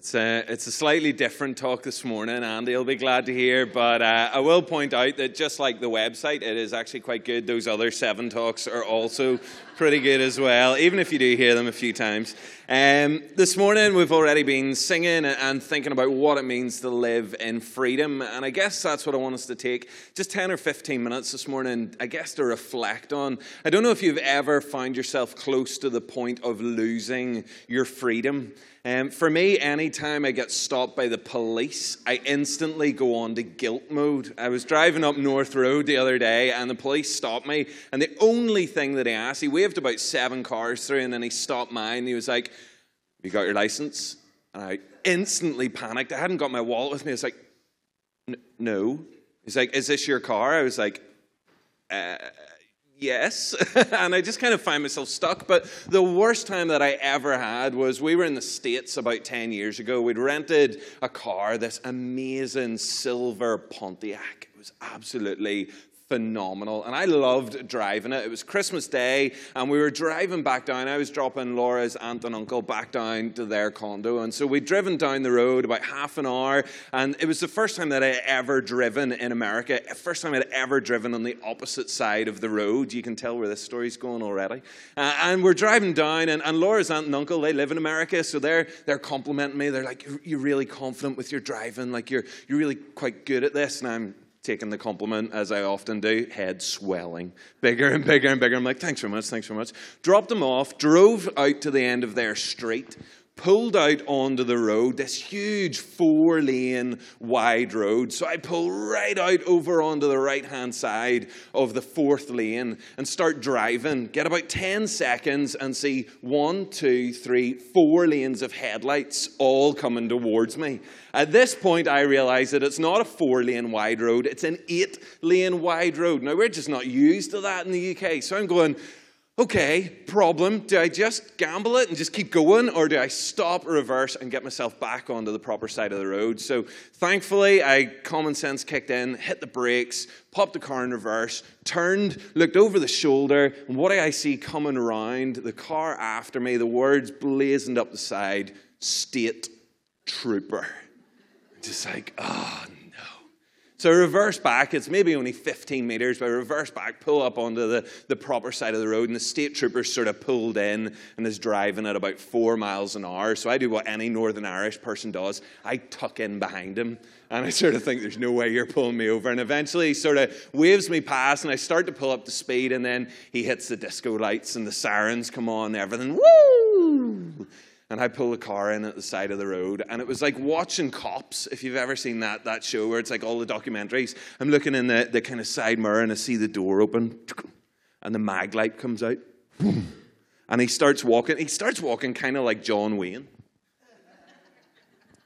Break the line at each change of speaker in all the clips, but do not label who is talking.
It's a, it's a slightly different talk this morning. Andy will be glad to hear. But uh, I will point out that just like the website, it is actually quite good. Those other seven talks are also pretty good as well, even if you do hear them a few times. Um, this morning, we've already been singing and thinking about what it means to live in freedom. And I guess that's what I want us to take just 10 or 15 minutes this morning, I guess, to reflect on. I don't know if you've ever found yourself close to the point of losing your freedom. Um, for me, anytime I get stopped by the police, I instantly go on to guilt mode. I was driving up North Road the other day, and the police stopped me. And the only thing that he asked, he waved about seven cars through, and then he stopped mine. He was like, "You got your license?" And I instantly panicked. I hadn't got my wallet with me. It's like, "No." He's like, "Is this your car?" I was like, uh, yes. and I just kind of find myself stuck. But the worst time that I ever had was we were in the States about 10 years ago. We'd rented a car, this amazing silver Pontiac. It was absolutely phenomenal. And I loved driving it. It was Christmas Day, and we were driving back down. I was dropping Laura's aunt and uncle back down to their condo. And so we'd driven down the road about half an hour, and it was the first time that I ever driven in America. First time I'd ever driven on the opposite side of the road. You can tell where this story's going already. Uh, and we're driving down, and, and, Laura's aunt and uncle, they live in America, so they're, they're complimenting me. They're like, you're, really confident with your driving, like you're, you're really quite good at this. And I'm taking the compliment as I often do, head swelling, bigger and bigger and bigger. I'm like, thanks very much, thanks very much. Dropped them off, drove out to the end of their street, pulled out onto the road, this huge four lane wide road. So I pull right out over onto the right hand side of the fourth lane and start driving. Get about 10 seconds and see one, two, three, four lanes of headlights all coming towards me. At this point, I realize that it's not a four lane wide road, it's an eight lane wide road. Now, we're just not used to that in the UK. So I'm going, okay, problem. Do I just gamble it and just keep going, or do I stop, reverse, and get myself back onto the proper side of the road? So thankfully, I common sense kicked in, hit the brakes, popped the car in reverse, turned, looked over the shoulder, and what do I see coming around? The car after me, the words blazoned up the side, state trooper. Just like, oh so reverse back, it's maybe only 15 meters, but reverse back, pull up onto the, the proper side of the road, and the state trooper sort of pulled in and is driving at about four miles an hour. So I do what any Northern Irish person does I tuck in behind him. And I sort of think, there's no way you're pulling me over. And eventually he sort of waves me past, and I start to pull up the speed, and then he hits the disco lights, and the sirens come on, and everything. Woo! And I pull the car in at the side of the road. And it was like watching Cops, if you've ever seen that, that show where it's like all the documentaries. I'm looking in the, the kind of side mirror and I see the door open and the mag light comes out. And he starts walking. He starts walking kind of like John Wayne.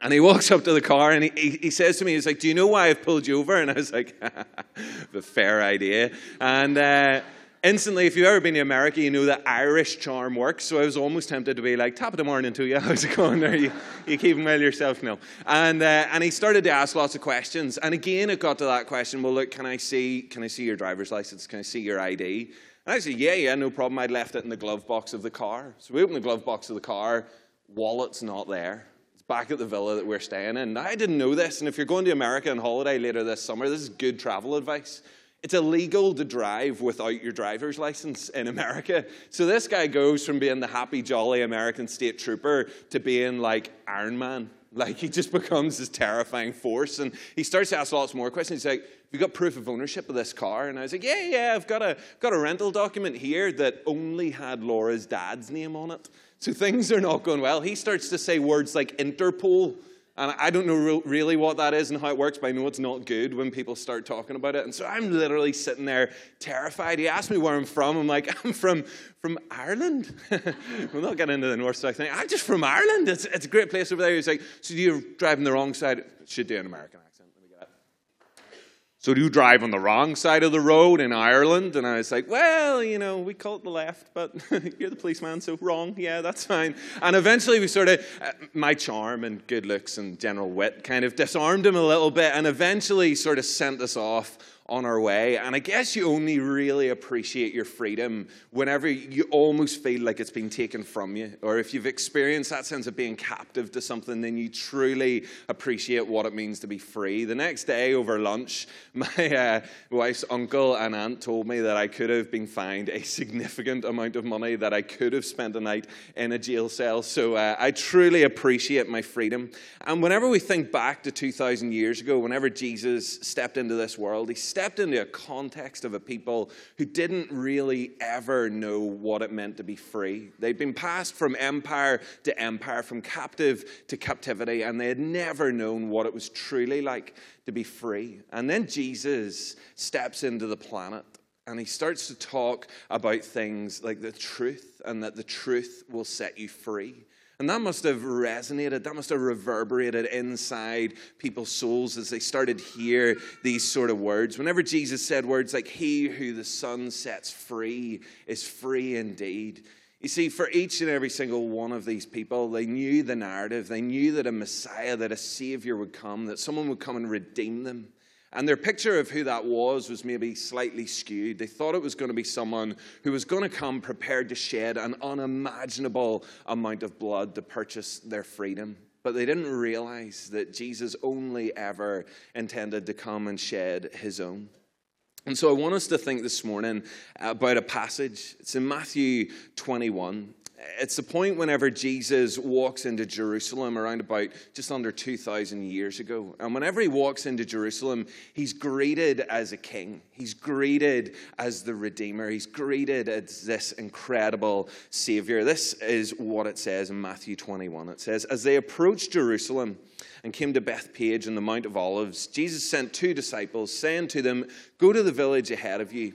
And he walks up to the car and he, he, he, says to me, he's like, do you know why I've pulled you over? And I was like, the fair idea. And... Uh, instantly, if you've ever been to America, you know that Irish charm works. So I was almost tempted to be like, top of the morning to you. How's it going there? You, you keeping well yourself? No. And, uh, and he started to ask lots of questions. And again, it got to that question, well, look, can I see, can I see your driver's license? Can I see your ID? And I said, yeah, yeah, no problem. I'd left it in the glove box of the car. So we open the glove box of the car. Wallet's not there. It's back at the villa that we're staying in. Now, I didn't know this. And if you're going to America on holiday later this summer, this is good travel advice. It's illegal to drive without your driver's license in America. So this guy goes from being the happy, jolly American state trooper to being like Iron Man. Like he just becomes this terrifying force. And he starts to ask lots more questions. He's like, Have you got proof of ownership of this car? And I was like, Yeah, yeah, I've got a, got a rental document here that only had Laura's dad's name on it. So things are not going well. He starts to say words like Interpol and I don't know really what that is and how it works, but I know it's not good when people start talking about it. And so I'm literally sitting there terrified. He asked me where I'm from. I'm like, I'm from, from Ireland. we'll not get into the north side thing. I'm just from Ireland. It's, it's a great place over there. He's like, so you're driving the wrong side? Should do an American so do you drive on the wrong side of the road in Ireland? And I was like, well, you know, we call it the left, but you're the policeman, so wrong. Yeah, that's fine. And eventually we sort of, uh, my charm and good looks and general wit kind of disarmed him a little bit and eventually sort of sent us off on our way. And I guess you only really appreciate your freedom whenever you almost feel like it's been taken from you. Or if you've experienced that sense of being captive to something, then you truly appreciate what it means to be free. The next day over lunch, my uh, wife's uncle and aunt told me that I could have been fined a significant amount of money, that I could have spent a night in a jail cell. So uh, I truly appreciate my freedom. And whenever we think back to 2,000 years ago, whenever Jesus stepped into this world, he stepped into a context of a people who didn't really ever know what it meant to be free. They'd been passed from empire to empire, from captive to captivity, and they had never known what it was truly like to be free. And then Jesus steps into the planet and he starts to talk about things like the truth and that the truth will set you free. And that must have resonated, that must have reverberated inside people's souls as they started to hear these sort of words. Whenever Jesus said words like, He who the Son sets free is free indeed. You see, for each and every single one of these people, they knew the narrative. They knew that a Messiah, that a Savior would come, that someone would come and redeem them. And their picture of who that was was maybe slightly skewed. They thought it was going to be someone who was going to come prepared to shed an unimaginable amount of blood to purchase their freedom. But they didn't realize that Jesus only ever intended to come and shed his own. And so I want us to think this morning about a passage. It's in Matthew 21. It's the point whenever Jesus walks into Jerusalem around about just under 2,000 years ago. And whenever he walks into Jerusalem, he's greeted as a king. He's greeted as the Redeemer. He's greeted as this incredible Savior. This is what it says in Matthew 21. It says, As they approached Jerusalem and came to Bethphage on the Mount of Olives, Jesus sent two disciples, saying to them, Go to the village ahead of you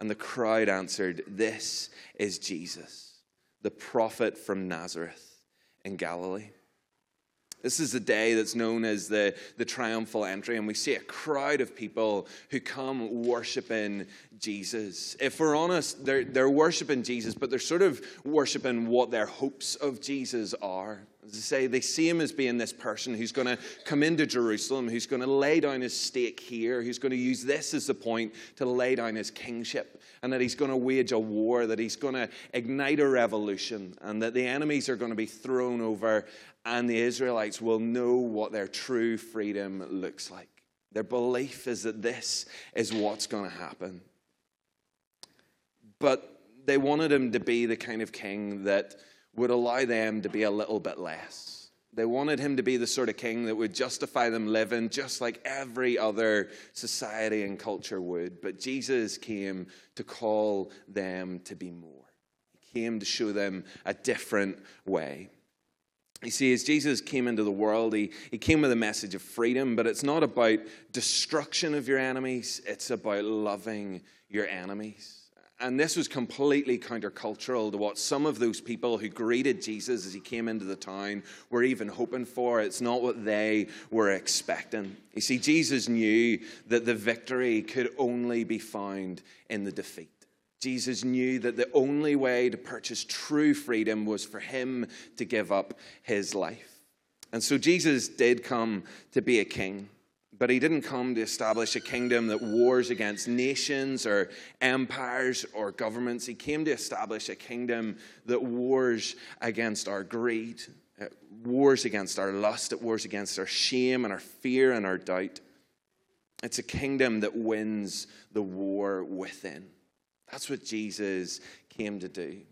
And the crowd answered, This is Jesus, the prophet from Nazareth in Galilee. This is the day that's known as the, the triumphal entry, and we see a crowd of people who come worshiping Jesus. If we're honest, they're, they're worshiping Jesus, but they're sort of worshiping what their hopes of Jesus are. As I say, they see him as being this person who's going to come into Jerusalem, who's going to lay down his stake here, who's going to use this as the point to lay down his kingship, and that he's going to wage a war, that he's going to ignite a revolution, and that the enemies are going to be thrown over, and the Israelites will know what their true freedom looks like. Their belief is that this is what's going to happen. But they wanted him to be the kind of king that would allow them to be a little bit less. They wanted him to be the sort of king that would justify them living just like every other society and culture would. But Jesus came to call them to be more. He came to show them a different way. You see, as Jesus came into the world, he, he came with a message of freedom, but it's not about destruction of your enemies, it's about loving your enemies. And this was completely countercultural to what some of those people who greeted Jesus as he came into the town were even hoping for. It's not what they were expecting. You see, Jesus knew that the victory could only be found in the defeat. Jesus knew that the only way to purchase true freedom was for him to give up his life. And so Jesus did come to be a king. But he didn't come to establish a kingdom that wars against nations or empires or governments. He came to establish a kingdom that wars against our greed, it wars against our lust, it wars against our shame and our fear and our doubt. It's a kingdom that wins the war within. That's what Jesus came to do.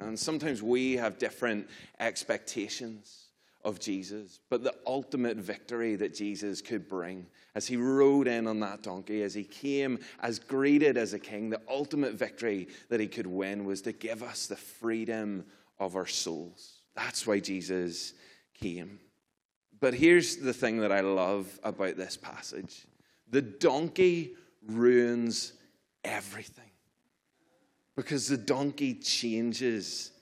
And sometimes we have different expectations of Jesus, but the ultimate victory that Jesus could bring as he rode in on that donkey, as he came as greeted as a king, the ultimate victory that he could win was to give us the freedom of our souls. That's why Jesus came. But here's the thing that I love about this passage the donkey ruins everything because the donkey changes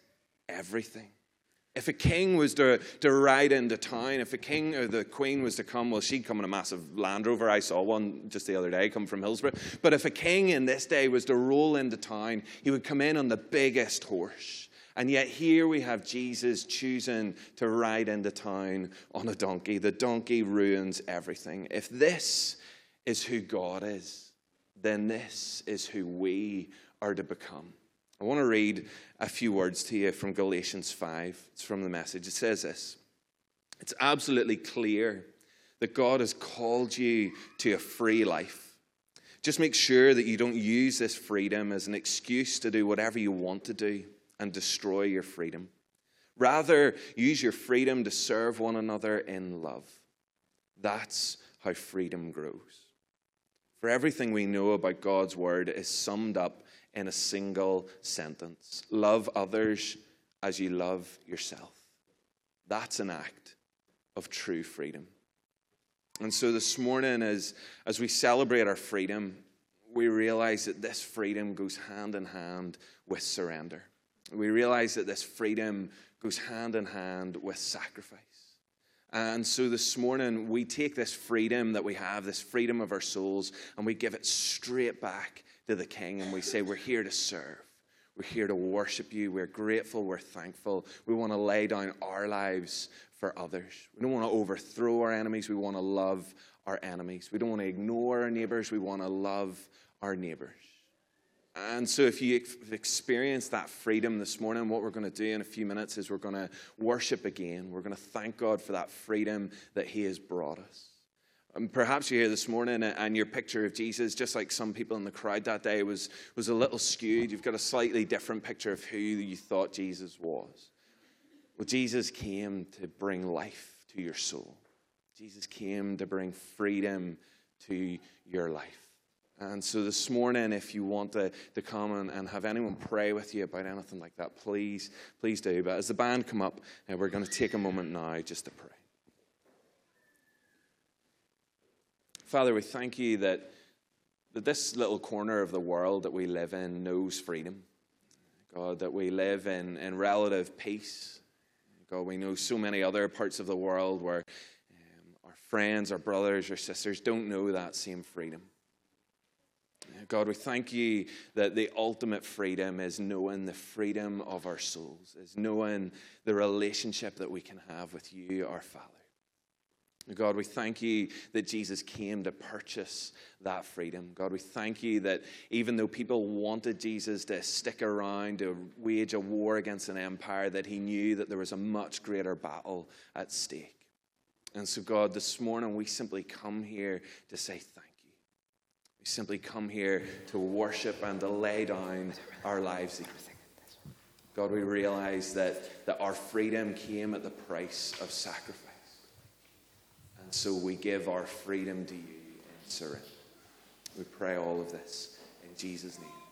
everything. If a king was to, to ride into town, if a king or the queen was to come, well, she'd come in a massive Land Rover. I saw one just the other day come from Hillsborough. But if a king in this day was to roll into town, he would come in on the biggest horse. And yet here we have Jesus choosing to ride into town on a donkey. The donkey ruins everything. If this is who God is, then this is who we are to become. I want to read a few words to you from Galatians 5. It's from the message. It says this It's absolutely clear that God has called you to a free life. Just make sure that you don't use this freedom as an excuse to do whatever you want to do and destroy your freedom. Rather, use your freedom to serve one another in love. That's how freedom grows. For everything we know about God's word is summed up in a single sentence Love others as you love yourself. That's an act of true freedom. And so this morning, as, as we celebrate our freedom, we realize that this freedom goes hand in hand with surrender. We realize that this freedom goes hand in hand with sacrifice. And so this morning, we take this freedom that we have, this freedom of our souls, and we give it straight back to the King and we say, We're here to serve. We're here to worship you. We're grateful. We're thankful. We want to lay down our lives for others. We don't want to overthrow our enemies. We want to love our enemies. We don't want to ignore our neighbors. We want to love our neighbors. And so, if you've experienced that freedom this morning, what we're going to do in a few minutes is we're going to worship again. We're going to thank God for that freedom that He has brought us. And perhaps you're here this morning and your picture of Jesus, just like some people in the crowd that day, was, was a little skewed. You've got a slightly different picture of who you thought Jesus was. Well, Jesus came to bring life to your soul, Jesus came to bring freedom to your life. And so this morning, if you want to, to come and, and have anyone pray with you about anything like that, please, please do. But as the band come up, uh, we're going to take a moment now just to pray. Father, we thank you that, that this little corner of the world that we live in knows freedom. God, that we live in, in relative peace. God, we know so many other parts of the world where um, our friends, our brothers, our sisters don't know that same freedom. God, we thank you that the ultimate freedom is knowing the freedom of our souls, is knowing the relationship that we can have with you, our Father. God, we thank you that Jesus came to purchase that freedom. God, we thank you that even though people wanted Jesus to stick around to wage a war against an empire, that he knew that there was a much greater battle at stake. And so, God, this morning we simply come here to say thank. We simply come here to worship and to lay down our lives. God, we realize that, that our freedom came at the price of sacrifice. And so we give our freedom to you in surrender. We pray all of this in Jesus' name.